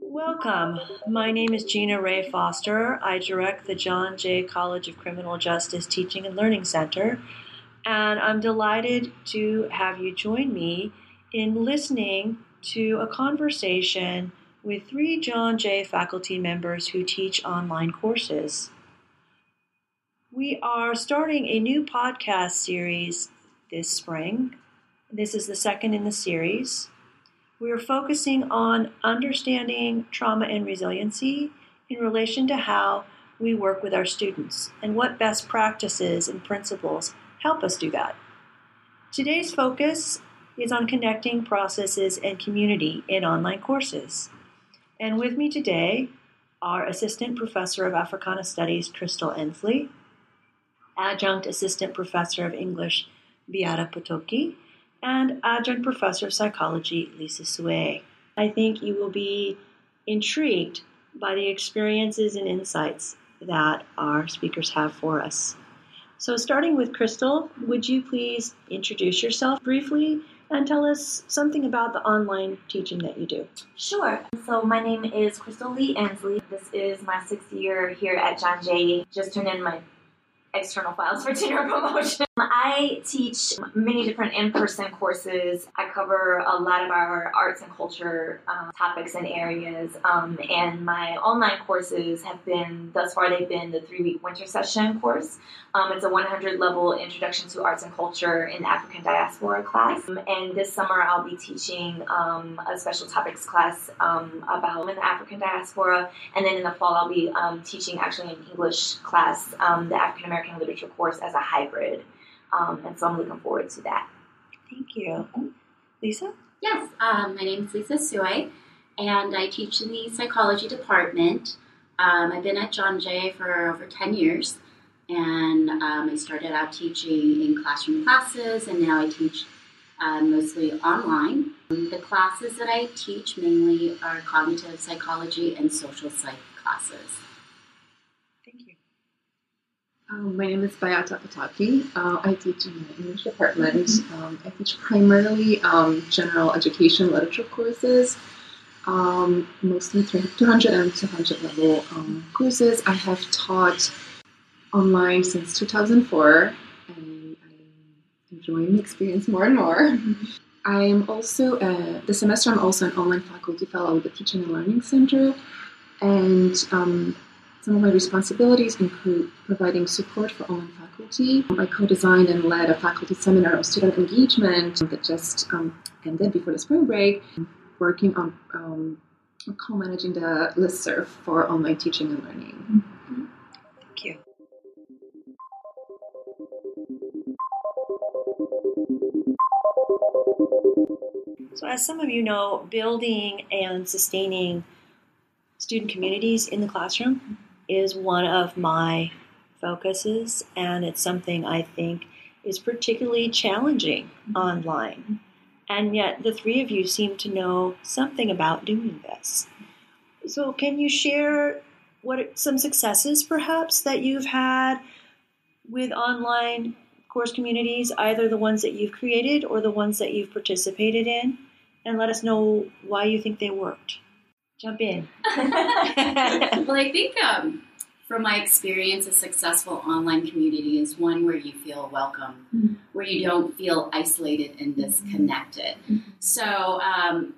Welcome. My name is Gina Rae Foster. I direct the John Jay College of Criminal Justice Teaching and Learning Center, and I'm delighted to have you join me in listening to a conversation with three John Jay faculty members who teach online courses. We are starting a new podcast series this spring. This is the second in the series. We are focusing on understanding trauma and resiliency in relation to how we work with our students and what best practices and principles help us do that. Today's focus is on connecting processes and community in online courses. And with me today are Assistant Professor of Africana Studies Crystal Endsley, Adjunct Assistant Professor of English Beata Potocki, and Adjunct Professor of Psychology Lisa Sue. I think you will be intrigued by the experiences and insights that our speakers have for us. So, starting with Crystal, would you please introduce yourself briefly and tell us something about the online teaching that you do? Sure. So, my name is Crystal Leigh Endsley. This is my sixth year here at John Jay. Just turned in my external files for tenure promotion. I teach many different in-person courses. I cover a lot of our arts and culture um, topics and areas. Um, and my online courses have been, thus far, they've been the three-week winter session course. Um, it's a 100 level introduction to arts and culture in the African diaspora class. Um, and this summer, I'll be teaching um, a special topics class um, about the African diaspora. And then in the fall, I'll be teaching actually an English class, the African American literature course, as a hybrid. Um, and so I'm looking forward to that. Thank you. Lisa? Yes, um, my name is Lisa Sue, and I teach in the psychology department. Um, I've been at John Jay for over 10 years, and um, I started out teaching in classroom classes, and now I teach uh, mostly online. The classes that I teach mainly are cognitive psychology and social psych classes. Um, my name is Beata Potocki. Uh, I teach in the English department. Um, I teach primarily um, general education literature courses, um, mostly 200 and 200 level um, courses. I have taught online since 2004, and I'm enjoying the experience more and more. I am also, uh, this semester, I'm also an online faculty fellow at the Teaching and Learning Center, and um, some of my responsibilities include providing support for online faculty. I co-designed and led a faculty seminar on student engagement that just um, ended before the spring break, working on um, co-managing the listserv for online teaching and learning. Thank you. So, as some of you know, building and sustaining student communities in the classroom is one of my focuses, and it's something I think is particularly challenging mm-hmm. online. And yet, the three of you seem to know something about doing this. So, can you share what some successes perhaps that you've had with online course communities, either the ones that you've created or the ones that you've participated in, and let us know why you think they worked? Jump in. well, I think um, from my experience, a successful online community is one where you feel welcome, mm-hmm. where you don't feel isolated and disconnected. Mm-hmm. So um,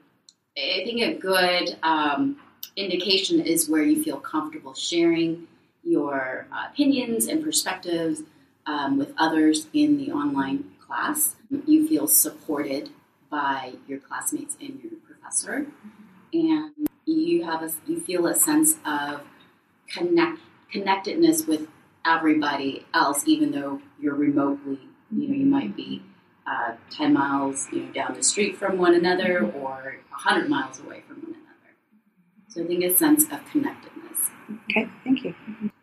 I think a good um, indication is where you feel comfortable sharing your uh, opinions and perspectives um, with others in the online class. You feel supported by your classmates and your professor, and you have a, you feel a sense of connect connectedness with everybody else, even though you're remotely. You know, you might be uh, ten miles, you know, down the street from one another, or hundred miles away from one another. So I think a sense of connectedness. Okay, thank you.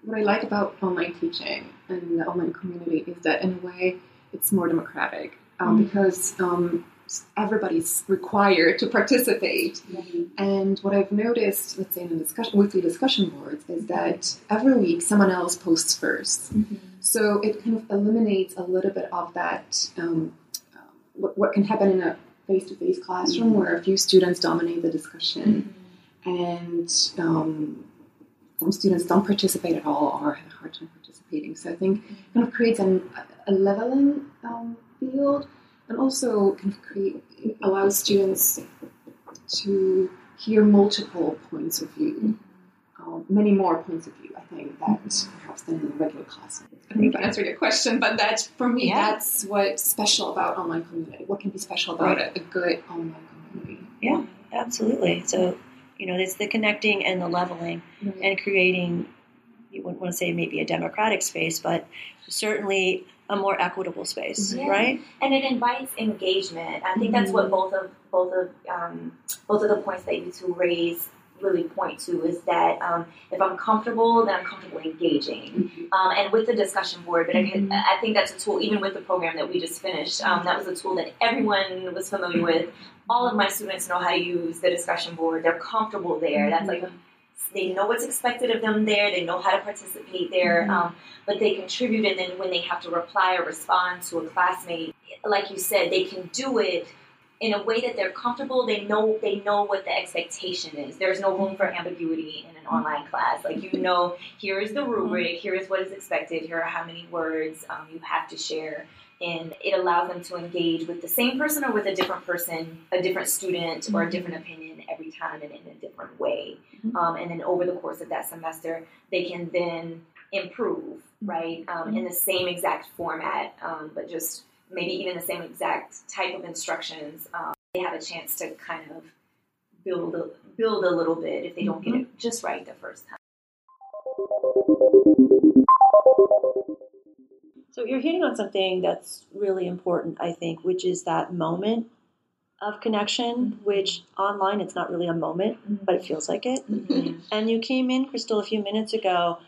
What I like about online teaching and the online community is that, in a way, it's more democratic um, mm-hmm. because um, everybody's required to participate. And what I've noticed, let's say in the discussion, weekly discussion boards, is that every week someone else posts 1st Mm-hmm. So it kind of eliminates a little bit of that, um, what, what can happen in a face to face classroom where a few students dominate the discussion. And um, some students don't participate at all or have a hard time participating. So I think it kind of creates an, a leveling um, field and also kind of create allows students to hear multiple points of view, um, many more points of view. I think that perhaps than in a regular classroom. I don't know I answered your question, but that for me, Yeah. that's what's special about online community. What can be special about a, a good online community? Yeah, absolutely. So, you know, it's the connecting and the leveling and creating, you wouldn't want to say maybe a democratic space, but certainly a more equitable space, Yeah. right? and it invites engagement. I think that's what both of both of um, both of the points that you two raise really point to is that um, if I'm comfortable, then I'm comfortable engaging, um, and with the discussion board. But I, can, I think that's a tool. Even with the program that we just finished, um, that was a tool that everyone was familiar with. All of my students know how to use the discussion board. They're comfortable there. That's like they know what's expected of them there. They know how to participate there. Um, but they contribute, and then when they have to reply or respond to a classmate, like you said, they can do it in a way that they're comfortable. They know they know what the expectation is. There's no room for ambiguity in an online class. Like you know, here is the rubric. Here is what is expected. Here are how many words um, you have to share. And it allows them to engage with the same person or with a different person, a different student, or a different opinion every time and in a different way. Um, and then over the course of that semester, they can then improve, right, um, in the same exact format, um, but just maybe even the same exact type of instructions. Um, they have a chance to kind of build a, build a little bit if they don't get it just right the first time. So you're hitting on something that's really important, I think, which is that moment of connection, mm-hmm. which online it's not really a moment, mm-hmm. but it feels like it. Mm-hmm. And you came in, Crystal, a few minutes ago,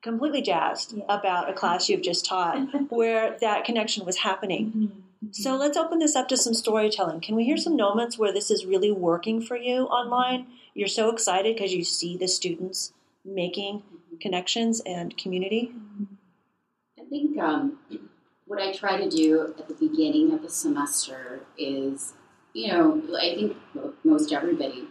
completely jazzed Yeah. about a class you've just taught where that connection was happening. So let's open this up to some storytelling. Can we hear some moments where this is really working for you online? You're so excited because you see the students making connections and community. I think um, what I try to do at the beginning of the semester is, you know, I think most everybody,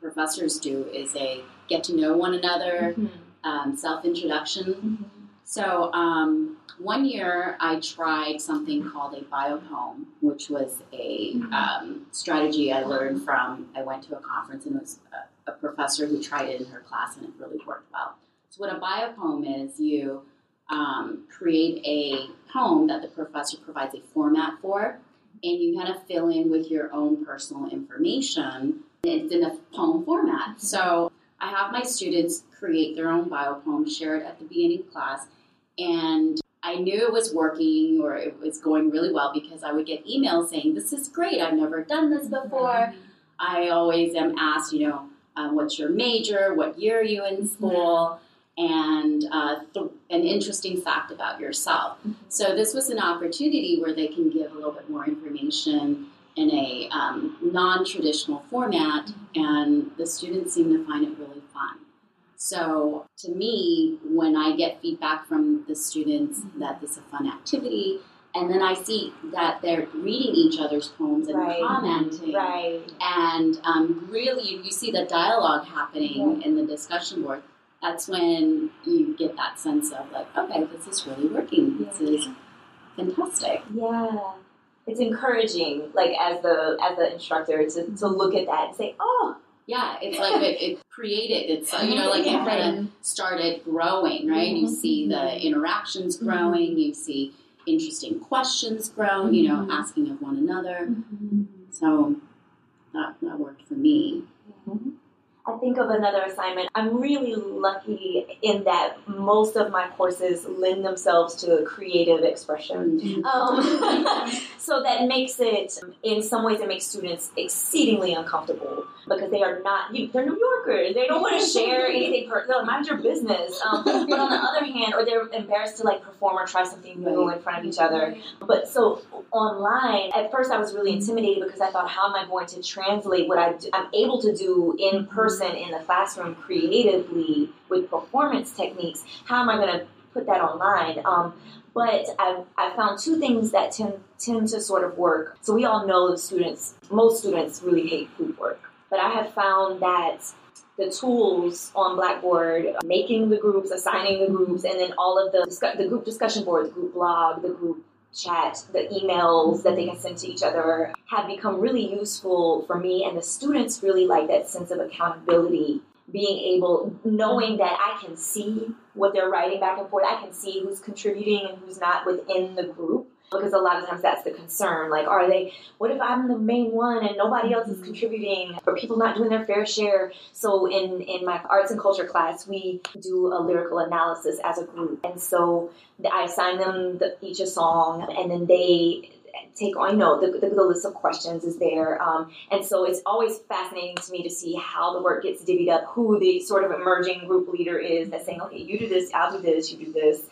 professors do, is a get to know one another, um, self introduction. So um, one year I tried something called a biopoem, which was a um, strategy I learned from. I went to a conference and it was a, a professor who tried it in her class and it really worked well. So what a biopoem is, you um, create a poem that the professor provides a format for, and you kind of fill in with your own personal information. It's in a poem format. So I have my students create their own biopoem, share it at the beginning of class, and I knew it was working or it was going really well because I would get emails saying, This is great, I've never done this before. I always am asked, you know, um, what's your major? What year are you in school? And uh, th- an interesting fact about yourself. So, this was an opportunity where they can give a little bit more information in a um, non traditional format, and the students seem to find it really fun. So, to me, when I get feedback from the students that this is a fun activity, and then I see that they're reading each other's poems and Right. commenting, Right. and um, really you, you see the dialogue happening in the discussion board. That's when you get that sense of like, okay, this is really working. This is fantastic. Yeah. It's encouraging, like as the as the instructor, to, to look at that and say, "Oh, Yeah, it's like it, it created. It's you know like it kind of started growing, right? You see mm-hmm. the interactions mm-hmm. growing. You see interesting questions grow. You know, mm-hmm. asking of one another. So that that worked for me. I think of another assignment. I'm really lucky in that most of my courses lend themselves to creative expression. Mm-hmm. Um, so that makes it, in some ways, it makes students exceedingly uncomfortable because they are not, you, they're New Yorkers. They don't want to share anything, per, they'll mind your business. Um, but on the other hand, or they're embarrassed to like perform or try something new in front of each other. But so online, at first I was really intimidated because I thought, how am I going to translate what I do, I'm able to do in person in the classroom creatively with performance techniques? How am I going to put that online? Um, but I've, I found two things that tend, tend to sort of work. So we all know that students, most students really hate group work. But I have found that the tools on Blackboard, making the groups, assigning the groups, and then all of the the group discussion board, the group blog, the group chat, the emails that they can send to each other have become really useful for me, and the students really like that sense of accountability. Being able, knowing that I can see what they're writing back and forth, I can see who's contributing and who's not within the group because a lot of times that's the concern. Like, are they, what if I'm the main one and nobody else is contributing? Or people not doing their fair share? So, in, in my arts and culture class, we do a lyrical analysis as a group. And so I assign them the, each a song, and then they take on, you know, the, the, the, list of questions is there. Um, and so it's always fascinating to me to see how the work gets divvied up, who the sort of emerging group leader is that's saying, okay, you do this, I'll do this, you do this,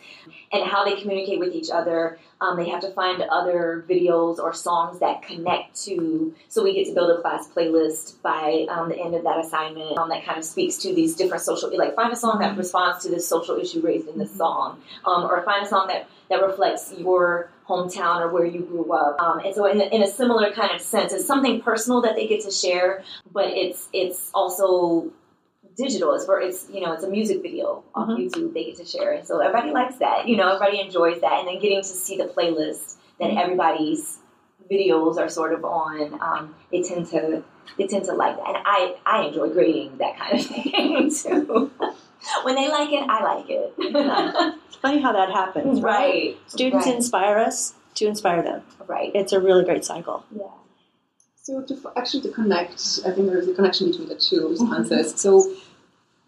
and how they communicate with each other. Um, they have to find other videos or songs that connect to, so we get to build a class playlist by um, the end of that assignment um, that kind of speaks to these different social, like find a song that responds to this social issue raised in this song, um, or find a song that, that reflects your hometown or where you grew up. Um, and so, in a, in a similar kind of sense, it's something personal that they get to share, but it's it's also digital. It's for it's you know it's a music video on mm-hmm. YouTube they get to share, and so everybody likes that. You know, everybody enjoys that, and then getting to see the playlist that mm-hmm. everybody's videos are sort of on. Um, they tend to they tend to like that, and I I enjoy grading that kind of thing too. when they like it, I like it. it's funny how that happens, right? right. Students right. inspire us to inspire them. Right. It's a really great cycle. Yeah. So to actually to connect, I think there's a connection between the two responses. Mm-hmm. So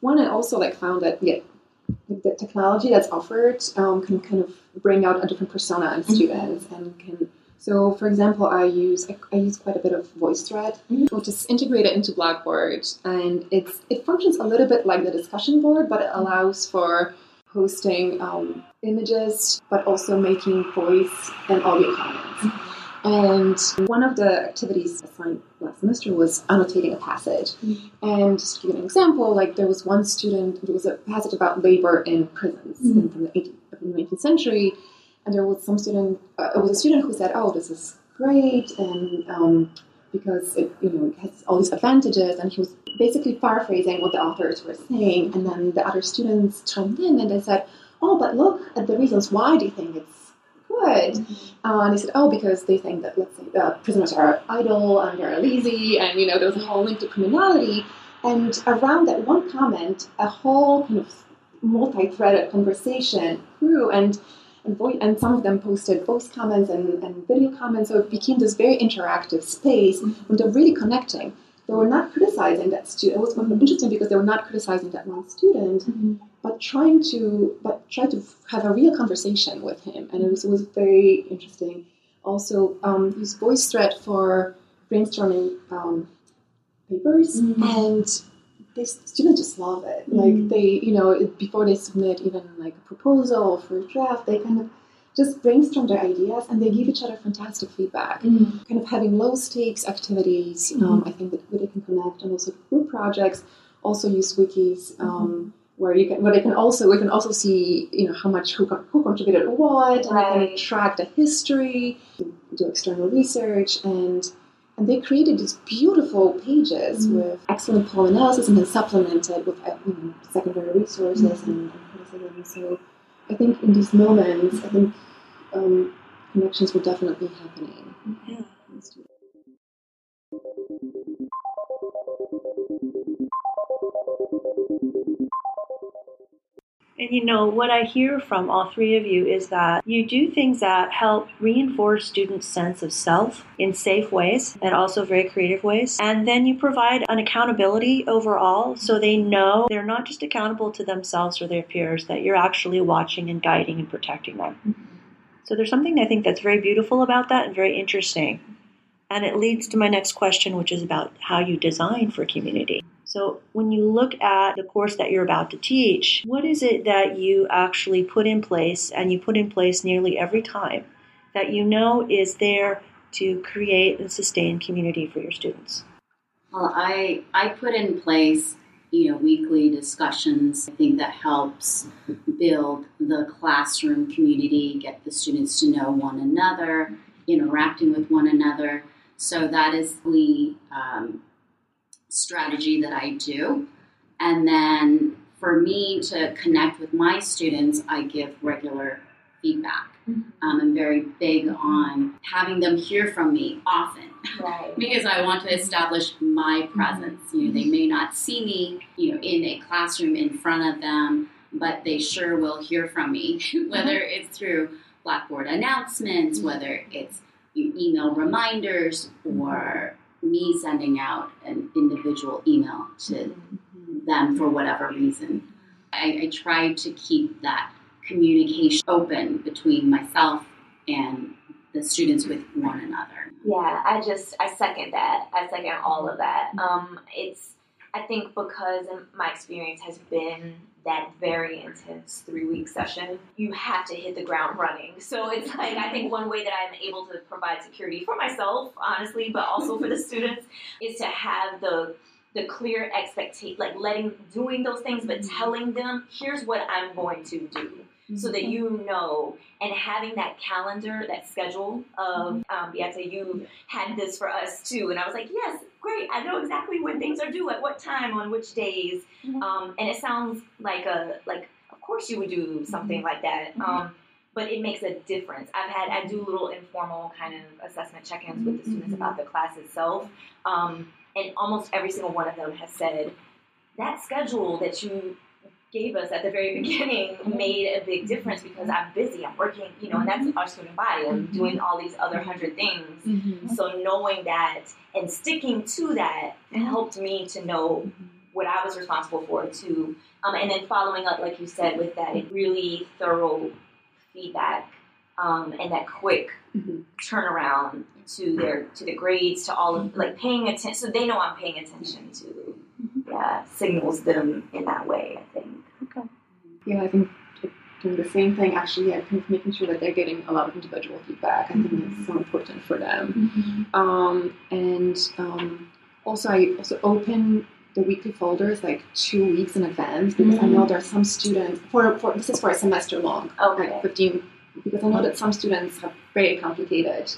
one, I also like found that yeah, the technology that's offered um, can kind of bring out a different persona in mm-hmm. students mm-hmm. and can so, for example, I use I, I use quite a bit of VoiceThread, mm-hmm. which is integrated into Blackboard, and it's it functions a little bit like the discussion board, but it allows for posting um, images, but also making voice and audio comments. Mm-hmm. And one of the activities assigned last semester was annotating a passage. Mm-hmm. And just to give you an example, like there was one student, there was a passage about labor in prisons mm-hmm. from, the 18th, from the 19th century, and there was some student, uh, it was a student who said, "Oh, this is great," and um, because it you know has all these advantages, and he was basically paraphrasing what the authors were saying, and then the other students chimed in and they said, "Oh, but look at the reasons why do you think it's good?" Mm-hmm. Uh, and he said, "Oh, because they think that let's say the prisoners are idle and they're lazy, and you know there's a whole link to criminality." And around that one comment, a whole kind of multi-threaded conversation grew, and and, voice, and some of them posted voice comments and, and video comments. So it became this very interactive space mm-hmm. when they're really connecting. They were not criticizing that student. It was interesting because they were not criticizing that one student, mm-hmm. but trying to but try to have a real conversation with him, and it was, it was very interesting. Also, um, use VoiceThread for brainstorming um, papers, mm-hmm. and the students just love it. Mm-hmm. Like they, you know, before they submit even like a proposal for a draft, they kind of just brainstorm their ideas and they give each other fantastic feedback. Mm-hmm. Kind of having low stakes activities, mm-hmm. um, I think that they can connect, and also group projects. Also use wikis. Um, mm-hmm. where you can, where they can also, we can also see, you know, how much who, who contributed what, right. and kind of track the history, do external research, and and they created these beautiful pages mm-hmm. with excellent poll analysis and then supplemented with uh, you know, secondary resources mm-hmm. and, criticism. So I think in these moments, I think um, connections were definitely be happening. Yeah. And you know, what I hear from all three of you is that you do things that help reinforce students' sense of self in safe ways and also very creative ways. And then you provide an accountability overall so they know they're not just accountable to themselves or their peers, that you're actually watching and guiding and protecting them. Mm-hmm. So there's something I think that's very beautiful about that and very interesting. And it leads to my next question, which is about how you design for community. So, when you look at the course that you're about to teach, what is it that you actually put in place and you put in place nearly every time that you know is there to create and sustain community for your students? Well, I, I put in place you know weekly discussions. I think that helps build the classroom community, get the students to know one another, interacting with one another. So that is the um, strategy that I do. And then for me to connect with my students, I give regular feedback. Mm-hmm. Um, I'm very big on having them hear from me often. Right. because I want to establish my mm-hmm. presence. You know, they may not see me, you know, in a classroom in front of them, but they sure will hear from me, whether mm-hmm. it's through Blackboard announcements, whether it's email reminders or me sending out an individual email to mm-hmm. them for whatever reason. I, I try to keep that communication open between myself and the students with one another. Yeah, I just I second that. I second all of that. Um, it's I think because my experience has been that very intense three week session, you have to hit the ground running. So it's like, I think one way that I'm able to provide security for myself, honestly, but also for the students, is to have the the clear expectation, like letting, doing those things, but mm-hmm. telling them, here's what I'm going to do so that you know and having that calendar, that schedule of mm-hmm. um, Beata, you had this for us too, and I was like, yes, great, I know exactly when things are due, at what time, on which days, mm-hmm. um, and it sounds like a like, of course you would do something mm-hmm. like that. Mm-hmm. Um, but it makes a difference. I've had I do little informal kind of assessment check-ins with the students mm-hmm. about the class itself, um, and almost every single one of them has said that schedule that you gave us at the very beginning made a big difference because I'm busy, I'm working, you know, and that's our student body. I'm mm-hmm. doing all these other hundred things. Mm-hmm. So knowing that and sticking to that helped me to know what I was responsible for too. Um, and then following up, like you said, with that really thorough feedback um, and that quick mm-hmm. turnaround to their to the grades, to all of like paying attention. So they know I'm paying attention to yeah signals them in that way. I think. Okay. Yeah, I think doing the same thing actually yeah, kind of making sure that they're getting a lot of individual feedback i think mm-hmm. is so important for them mm-hmm. um, and um, also i also open the weekly folders like two weeks in advance because mm-hmm. i know mm-hmm. there are some students for, for this is for a semester long okay. like 15 because i know that some students have very complicated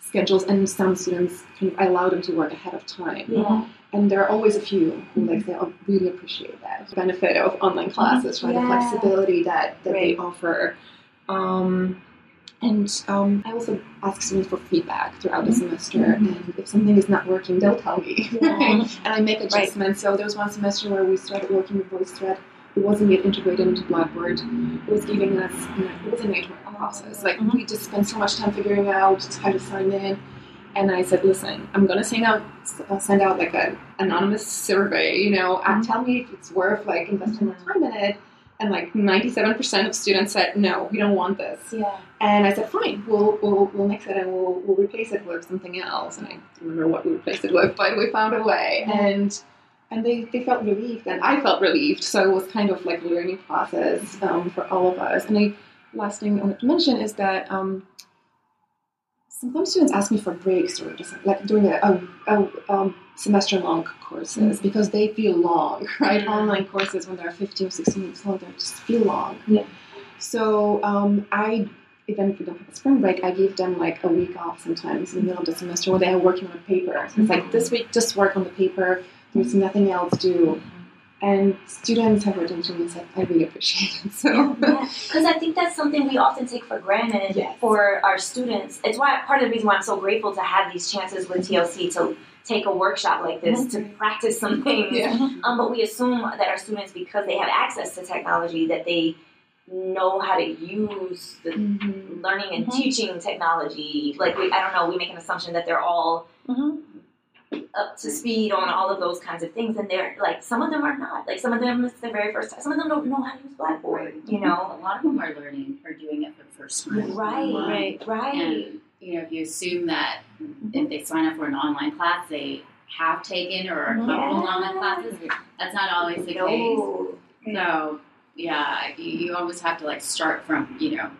schedules and some students kind of, i allow them to work ahead of time yeah and there are always a few who like say, "Oh, really appreciate that benefit of online classes, right? Yeah. The flexibility that that right. they offer." Um, and um, I also ask students for feedback throughout the mm-hmm. semester, mm-hmm. and if something is not working, they'll tell me, yeah. and I make adjustments. Right. So there was one semester where we started working with VoiceThread. It wasn't yet integrated into Blackboard. It was giving us, you know, it was a nightmare process. Like mm-hmm. we just spent so much time figuring out how to sign in and I said, "Listen, I'm gonna send out I'll send out like an anonymous survey. You know, mm-hmm. tell me if it's worth like investing more time in it." And like 97% of students said, "No, we don't want this." Yeah. And I said, "Fine, we'll we'll we'll mix it and we'll we'll replace it with something else." And I don't remember what we replaced it with, but we found a way. And and they, they felt relieved and I felt relieved. So it was kind of like a learning process um, for all of us. And the last thing I wanted to mention is that um, sometimes students ask me for breaks or just like doing a, a, a um, semester long courses mm-hmm. because they feel long, right? Mm-hmm. Online courses when they're 15 or 16 weeks long, they just feel long. Yeah. So um, I, even if we don't have a spring break, I give them like a week off sometimes in the middle of the semester when they are working on a paper. So it's mm-hmm. like this week, just work on the paper. There's nothing else to do and students have written to me and said, I really appreciate it. So, because yeah. I think that's something we often take for granted yes. for our students. It's why part of the reason why I'm so grateful to have these chances with TLC to take a workshop like this mm-hmm. to practice some things. Yeah. Um, but we assume that our students, because they have access to technology, that they know how to use the Mm-hmm. learning and Mhm. teaching technology. Like we, I don't know, we make an assumption that they're all Mhm. Up to speed on all of those kinds of things, and they're like some of them are not. Like some of them it's their very first time. Some of them don't know how to use Blackboard. You know, a lot of them are learning or doing it for the first time. right, Right. right. And you know, if you assume that mm-hmm. if they sign up for an online class, they have taken or are comfortable in online classes, that's not always the case. no. So yeah, you, you almost have to like start from you know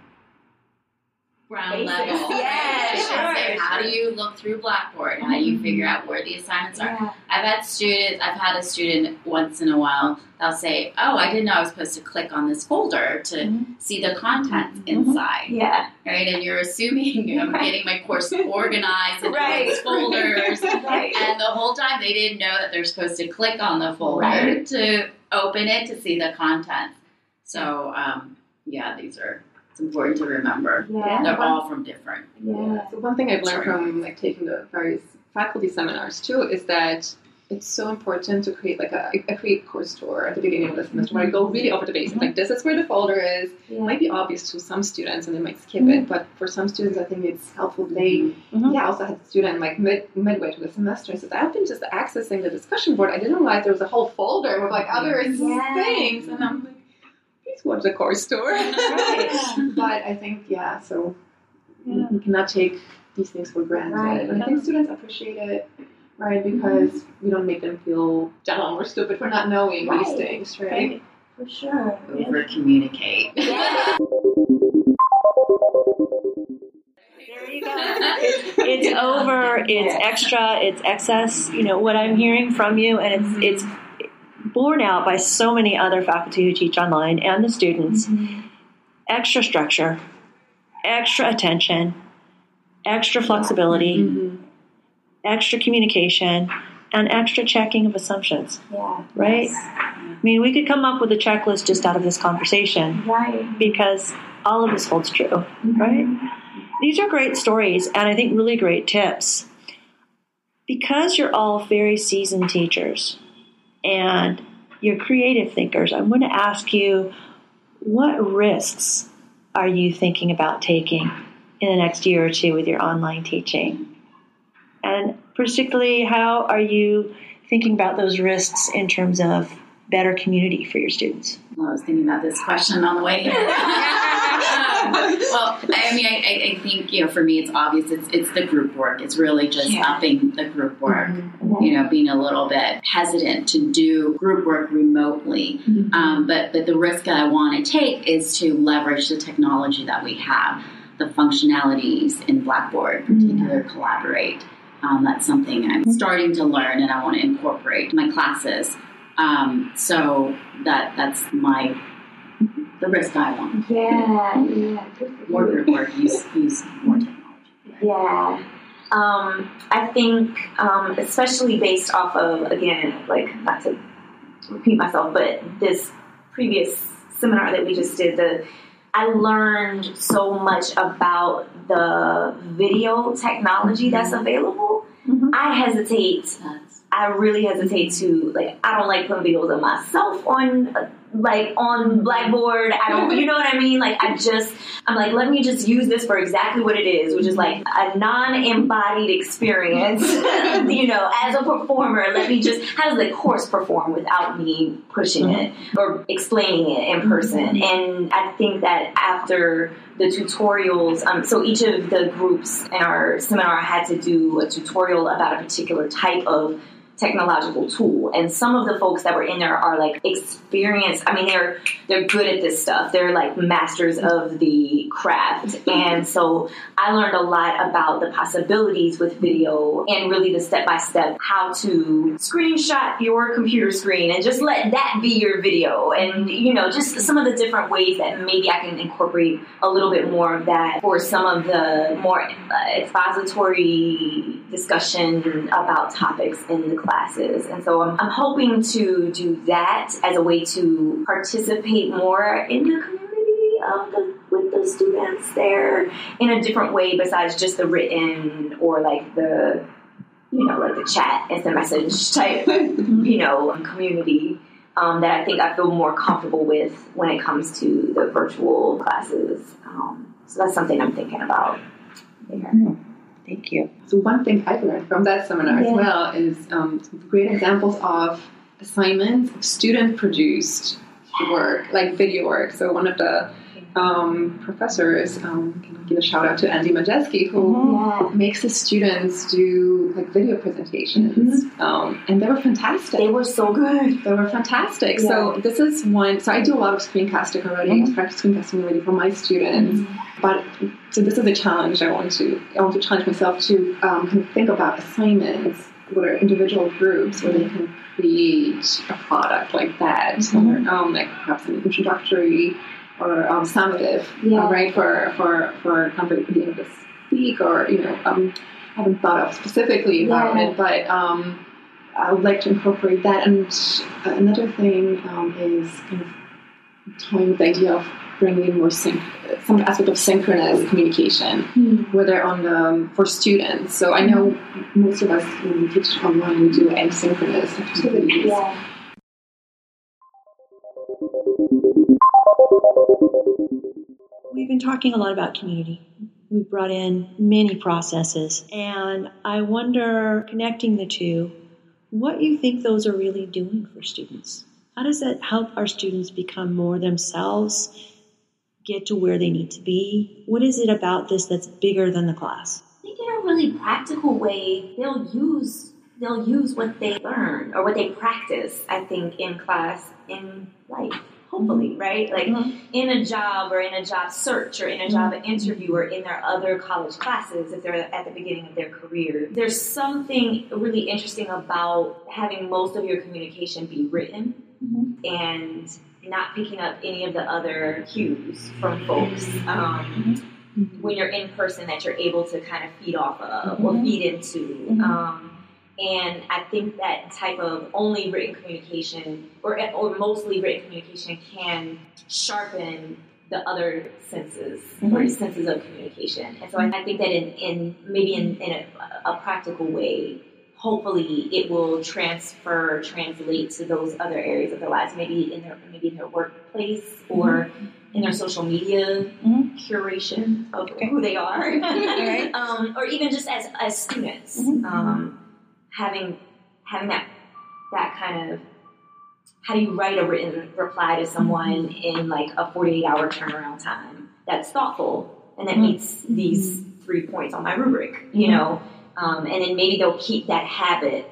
ground Basics. level. Yeah, sure, how do you look through Blackboard? How do you figure out where the assignments are? Yeah. I've had students. I've had a student once in a while. They'll say, "Oh, I didn't know I was supposed to click on this folder to Mhm. see the content Mhm. inside." Yeah. Right, and you're assuming I'm Right. getting my course organized in Right. these folders, Right. and the whole time they didn't know that they're supposed to click on the folder Right. to open it to see the content. So, um, yeah, these are. It's important to remember. Yeah. They're all from different. Yeah. So one thing I've learned from like taking the various faculty seminars too is that it's so important to create like a, a create course tour at the beginning of the semester where I go really over the basics. Like this is where the folder is. It might be obvious to some students and they might skip it, but for some students I think it's helpful. They Mhm. yeah, I also had a student like mid midway through the semester and said I've been just accessing the discussion board. I didn't realize there was a whole folder with like other Yeah. things and I'm like, please watch the course tour. Right. but I think yeah, so Yeah. we cannot take these things for granted. Right. And I think students appreciate it, right? Because mm-hmm. we don't make them feel dumb or stupid for not knowing these things, right? Right. For sure. Over communicate. Yeah. There you go. It's over. It's extra. It's excess. You know what I'm hearing from you, and it's it's borne out by so many other faculty who teach online and the students. Mm-hmm. Extra structure, extra attention, extra flexibility, mm-hmm. extra communication, and extra checking of assumptions. Yeah. Right? Yes. I mean, we could come up with a checklist just out of this conversation Right. because all of this holds true, mm-hmm. right? These are great stories and I think really great tips. Because you're all very seasoned teachers and you're creative thinkers, I'm going to ask you what risks are you thinking about taking in the next year or two with your online teaching? And particularly, how are you thinking about those risks in terms of better community for your students? Well, I was thinking about this question on the way here. well, I mean, I, I- think you know, for me, it's obvious. It's it's the group work. It's really just Yeah. upping the group work. You know, being a little bit hesitant to do group work remotely. Um, but but the risk that I want to take is to leverage the technology that we have, the functionalities in Blackboard, particular Collaborate. Um, that's something I'm starting to learn, and I want to incorporate my classes. Um, so that that's my the risk I want. Yeah. Yeah. More group work, use use more technology. Yeah. Um, I think, um, especially based off of, again, like, not to repeat myself, but this previous seminar that we just did, the I learned so much about the video technology that's available. Mhm. I hesitate I really hesitate to like. I don't like putting videos of myself on uh, like on Blackboard. I don't, you know what I mean? Like I just, I'm like, let me just use this for exactly what it is, which is like a non-embodied experience. you know, as a performer, let me just. How does the course perform without me pushing it or explaining it in person? And I think that after the tutorials, um, so each of the groups in our seminar had to do a tutorial about a particular type of technological tool. And some of the folks that were in there are like experienced i mean they're they're good at this stuff. They're like masters of the craft. And so i learned a lot about the possibilities with video and really the step by step how to screenshot your computer screen and just let that be your video. And you know just some of the different ways that maybe i can incorporate a little bit more of that for some of the more uh, expository discussion about topics in the classes. And so I'm, I'm hoping to do that as a way to participate more in the community of the with the students there in a different way besides just the written or like the you know like the chat and the message type you know community um, that I think I feel more comfortable with when it comes to the virtual classes. Um, so that's something I'm thinking about. There. Thank you. So one thing I've learned from that seminar Yeah. as well is um, some great examples of assignments of student-produced work, like video work. So one of the um, professors, um, can I give a shout out to Andy Majeski, who Yeah. makes his students do like video presentations, um, and they were fantastic. They were so good. They were fantastic. So this is one. So I do a lot of screencasting already. I practice screencasting already for my students. But so this is a challenge. I want to. I want to challenge myself to um, kind of think about assignments what are individual groups where they can create a product like that, or um, like perhaps an introductory or um, summative, Yeah. uh, right? For for for of being able to speak, or you know, um, I haven't thought of specifically about Yeah. but. Um, I would like to incorporate that. And another thing um, is kind of toying with the idea of bringing in more syn- some aspect of synchronous communication, whether on the, for students. So I know most of us when we teach online, we do asynchronous activities. Yeah. We've been talking a lot about community. We've brought in many processes, and I wonder, connecting the two, what you think those are really doing for students. How does that help our students become more themselves, get to where they need to be? What is it about this that's bigger than the class? I think in a really practical way, they'll use they'll use what they learn or what they practice. I think in class in life, hopefully, right? Like mm-hmm. in a job or in a job search or in a mm-hmm. job interview or in their other college classes if they're at the beginning of their career. There's something really interesting about having most of your communication be written mm-hmm. and not picking up any of the other cues from folks. Um, when you're in person that you're able to kind of feed off of or feed into. Um, and I think that type of only written communication or, or mostly written communication can sharpen the other senses or senses of communication. And so I, I think that in, in maybe in, in a, a practical way, hopefully it will transfer, translate to those other areas of their lives, maybe in their maybe in their workplace or in their social media curation of who they are, Right. um, or even just as as students, um, having having that that kind of how do you write a written reply to someone in like a 48 hour turnaround time that's thoughtful and that mm-hmm. meets these three points on my rubric, you mm-hmm. know, um, and then maybe they'll keep that habit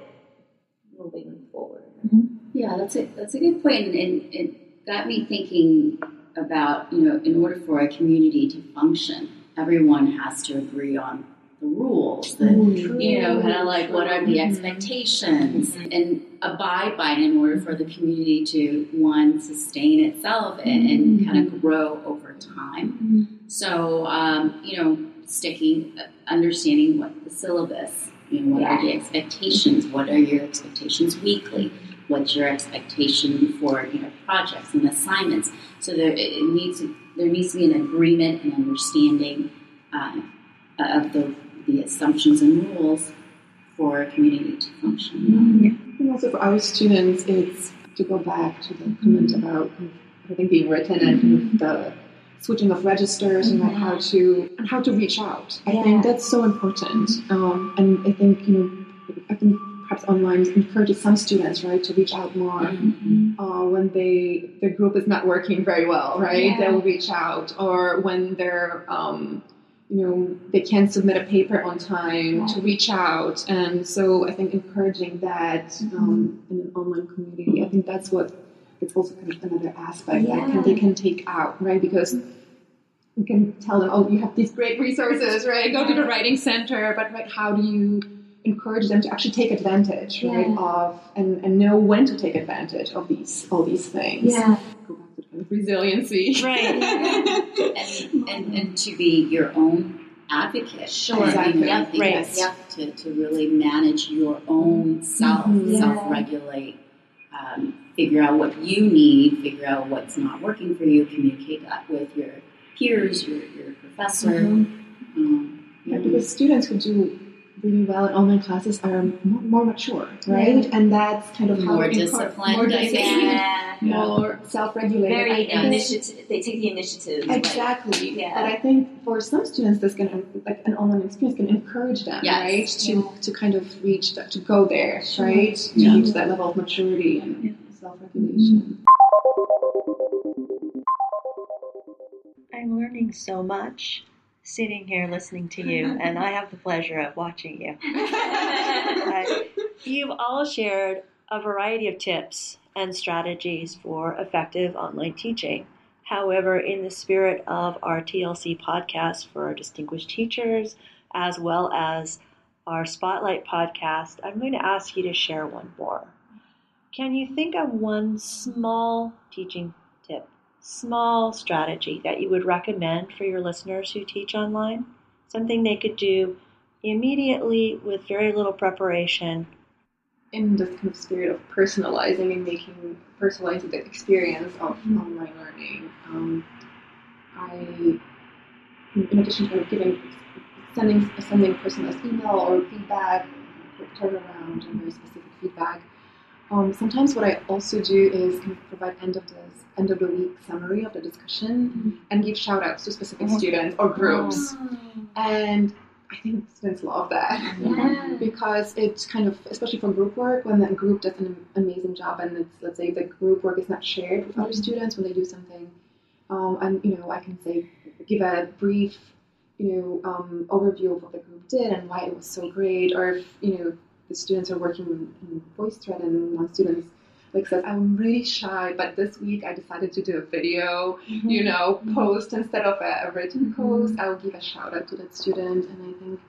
moving forward. Mm-hmm. Yeah, that's a that's a good point, and, and it got me thinking about you know, in order for a community to function, everyone has to agree on rules. The, you know, kind of like what are the mm-hmm. expectations, mm-hmm. and abide by it in order for the community to one sustain itself and, and mm-hmm. kind of grow over time. So um, you know, sticking, uh, understanding what the syllabus. You know, what are the expectations? What are your expectations weekly? What's your expectation for you know projects and assignments? So there it needs to, there needs to be an agreement and understanding uh, of the the assumptions and rules for a community to function. And also for our students, it's to go back to the comment about I think being written and the switching of registers and like how to and how to reach out. I think that's so important. Um, and I think you know, I think perhaps online encourages some students right to reach out more uh, when they their group is not working very well. Right, Yeah. they'll reach out, or when they're um, you know they can't submit a paper on time to reach out. And so i think encouraging that um, in an online community i think that's what it's also kind of another aspect that can, they can take out right? Because you can tell them oh you have these great resources right? Go to the writing center. But right how do you encourage them to actually take advantage right of and, and know when to take advantage of these all these things? Yeah. Resiliency Right. and, and, and to be your own advocate. Sure. Exactly. I think Right. that's To, to really manage your own self, Mhm. self regulate, um, figure out what you need, figure out what's not working for you, communicate that with your peers, your, your professor. Um, Yeah, because students who do really well in online classes are more, more mature, right? Yeah. And that's kind of how More we impart- disciplined, more disciplined, Yeah. more self-regulated. Very initiative. They take the initiative. like- Exactly. Yeah. But I think for some students, this can like an online experience can encourage them, Yes. right, to Yeah. to kind of reach that, to go there, Sure. right, to reach that level of maturity and self-regulation. I'm learning so much sitting here listening to you, and I have the pleasure of watching you. Uh, you've all shared a variety of tips and strategies for effective online teaching. However, in the spirit of our TLC podcast for our distinguished teachers, as well as our Spotlight podcast, I'm going to ask you to share one more. Can you think of one small teaching small strategy that you would recommend for your listeners who teach online? Something they could do immediately with very little preparation. in this kind of spirit of personalizing and making personalized the experience of Mm-hmm. online learning. Um, I, in addition to giving, sending sending personalized email or feedback, quick turnaround, and very specific feedback. Um, sometimes what I also do is kind of provide end of the end of the week summary of the discussion and give shout outs to specific Mhm. students or groups. And I think students love that Yeah. because it's kind of especially for group work when the group does an amazing job and it's let's say the group work is not shared with other students when they do something um, and you know i can say give a brief you know um, overview of what the group did and why it was so great or if you know the students are working in, in VoiceThread and one student like says i'm really shy but this week i decided to do a video you know, post instead of a, a written post, I'll give a shout out to that student, and I think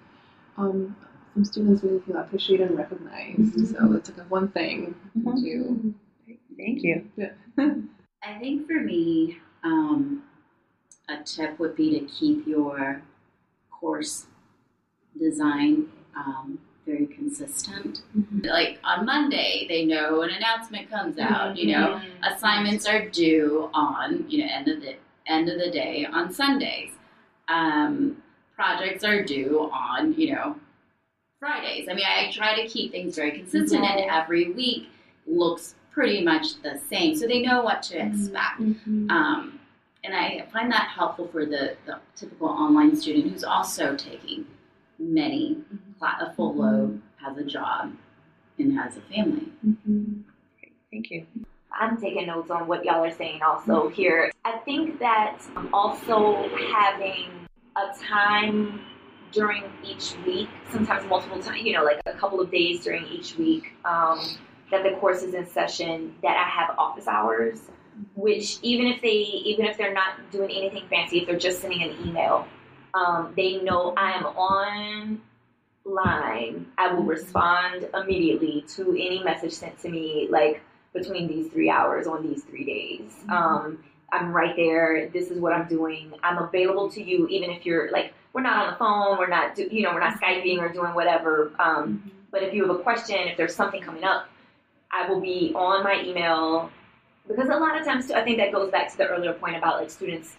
um, some students really feel appreciated and recognized. So that's like a one thing to do. Thank you. Yeah. I think for me, um, a tip would be to keep your course design um, very consistent. Mm-hmm. Like on Monday, they know an announcement comes out. You know, mm-hmm. Mm-hmm. assignments are due on you know end of the end of the day on Sundays. Um, projects are due on you know Fridays. I mean, I try to keep things very consistent, and every week looks pretty much the same, so they know what to expect. Um, and I find that helpful for the, the typical online student who's also taking many a full mm-hmm. load, has a job, and has a family. Mm-hmm. Thank you. I'm taking notes on what y'all are saying also here. I think that also having a time during each week, sometimes multiple times, you know, like a couple of days during each week, um, that the course is in session, that I have office hours, mm-hmm. which even if they, even if they're not doing anything fancy, if they're just sending an email, um, they know I am online. I will respond immediately to any message sent to me, like between these three hours on these three days. Um, I'm right there. This is what I'm doing. I'm available to you, even if you're like, we're not on the phone, we're not, do, you know, we're not skyping or doing whatever. Um, but if you have a question, if there's something coming up, I will be on my email because a lot of times, too, I think that goes back to the earlier point about like students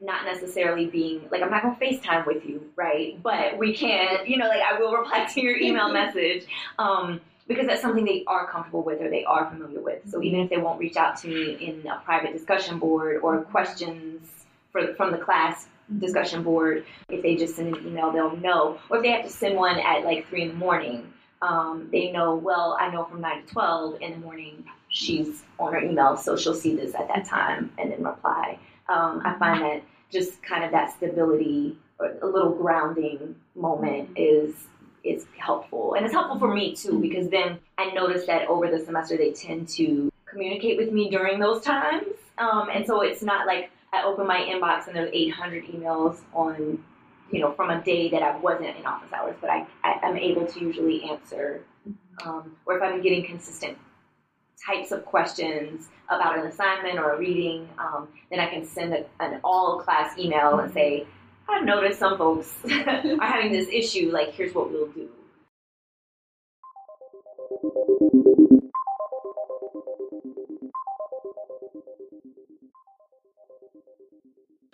not necessarily being like I'm not gonna FaceTime with you, right? But we can, you know, like I will reply to your email message. Um, because that's something they are comfortable with or they are familiar with. So even if they won't reach out to me in a private discussion board or questions for, from the class discussion board, if they just send an email, they'll know. Or if they have to send one at like three in the morning, um, they know. Well, I know from nine to twelve in the morning she's on her email, so she'll see this at that time and then reply. Um, I find that just kind of that stability or a little grounding moment is is helpful. And it's helpful for me too because then i notice that over the semester they tend to communicate with me during those times. Um, and so it's not like i open my inbox and there's 800 emails on you know from a day that i wasn't in office hours but i, I am able to usually answer um, or if i'm getting consistent types of questions about an assignment or a reading um, then i can send a, an all class email and say I've noticed some folks are having this issue. Like, here's what we'll do.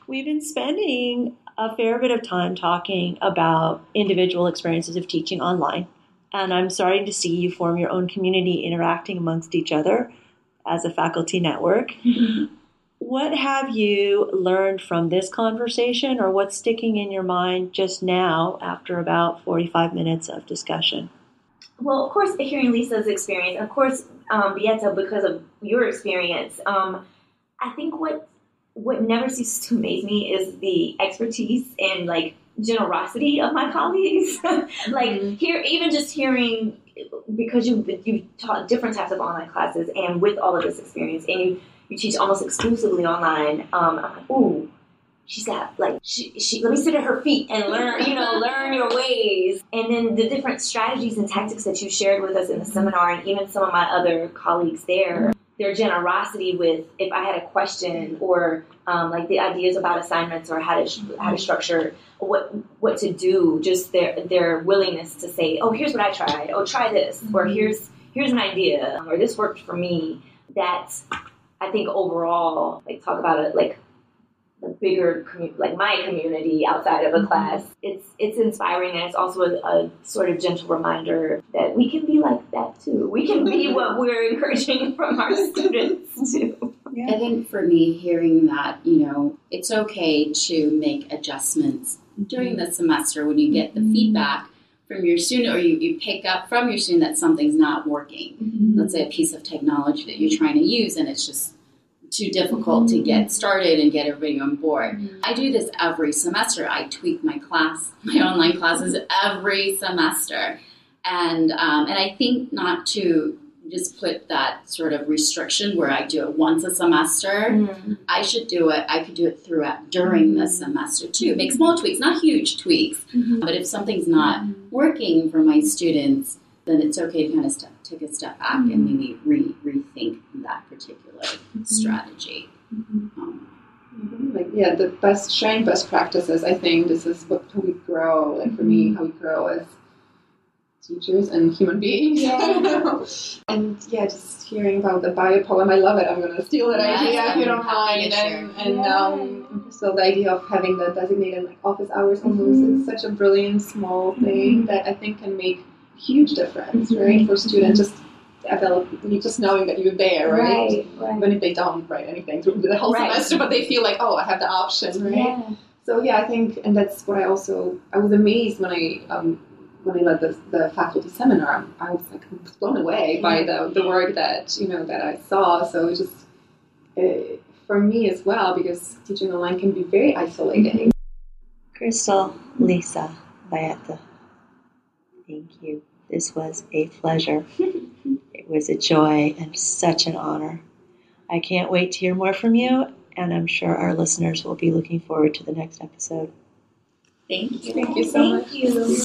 We've been spending a fair bit of time talking about individual experiences of teaching online. And I'm starting to see you form your own community interacting amongst each other as a faculty network. What have you learned from this conversation, or what's sticking in your mind just now after about 45 minutes of discussion? Well, of course, hearing Lisa's experience, of course, um, Beata, because of your experience, um, I think what what never ceases to amaze me is the expertise and like generosity of my colleagues. like mm-hmm. here, even just hearing because you you taught different types of online classes, and with all of this experience, and you you teach almost exclusively online. Um, I'm like, ooh, she's got like she, she let me sit at her feet and learn you know learn your ways and then the different strategies and tactics that you shared with us in the seminar and even some of my other colleagues there their generosity with if I had a question or um, like the ideas about assignments or how to how to structure what what to do, just their their willingness to say, oh, here's what I tried, oh, try this, or mm-hmm. here's here's an idea, or this worked for me. That I think overall, like talk about it like the bigger like my community outside of a mm-hmm. class it's it's inspiring and it's also a, a, sort of gentle reminder that we can be like that too we can be what we're encouraging from our students too yeah. i think for me hearing that you know it's okay to make adjustments during the semester when you get the mm-hmm. feedback from your student or you, you pick up from your student that something's not working mm-hmm. let's say a piece of technology that you're trying to use and it's just too difficult to get started and get everybody on board. Mm-hmm. I do this every semester. I tweak my class, my online classes every semester, and um, and I think not to just put that sort of restriction where I do it once a semester. Mm-hmm. I should do it. I could do it throughout during the semester too. Make small tweaks, not huge tweaks, mm-hmm. but if something's not mm-hmm. working for my students, then it's okay to kind of step, take a step back and maybe re- rethink that particular mm-hmm. strategy. Mm-hmm. Um, like yeah, the best sharing best practices. I think this is what how we grow. Like for me, mm-hmm. how we grow as teachers and human beings. Yeah. and yeah, just hearing about the bio poem, I love it. I'm gonna steal that yes, idea if you don't mind. And, and yeah. um, so the idea of having the designated like office hours almost mm-hmm. is such a brilliant small thing mm-hmm. that I think can make huge difference, mm-hmm. right, for students. Just availability, just knowing that you're there, right? right, right. Even if they don't write anything through the whole right. semester, but they feel like, oh, I have the option, right? Yeah. So yeah, I think, and that's what I also I was amazed when I um, when I led the, the faculty seminar. I was like blown away by the the work that you know that I saw. So it just uh, for me as well because teaching online can be very isolating. Crystal, Lisa, Beata, thank you. This was a pleasure. It was a joy and such an honor. I can't wait to hear more from you, and I'm sure our listeners will be looking forward to the next episode. Thank you. Thank you so Thank much. You.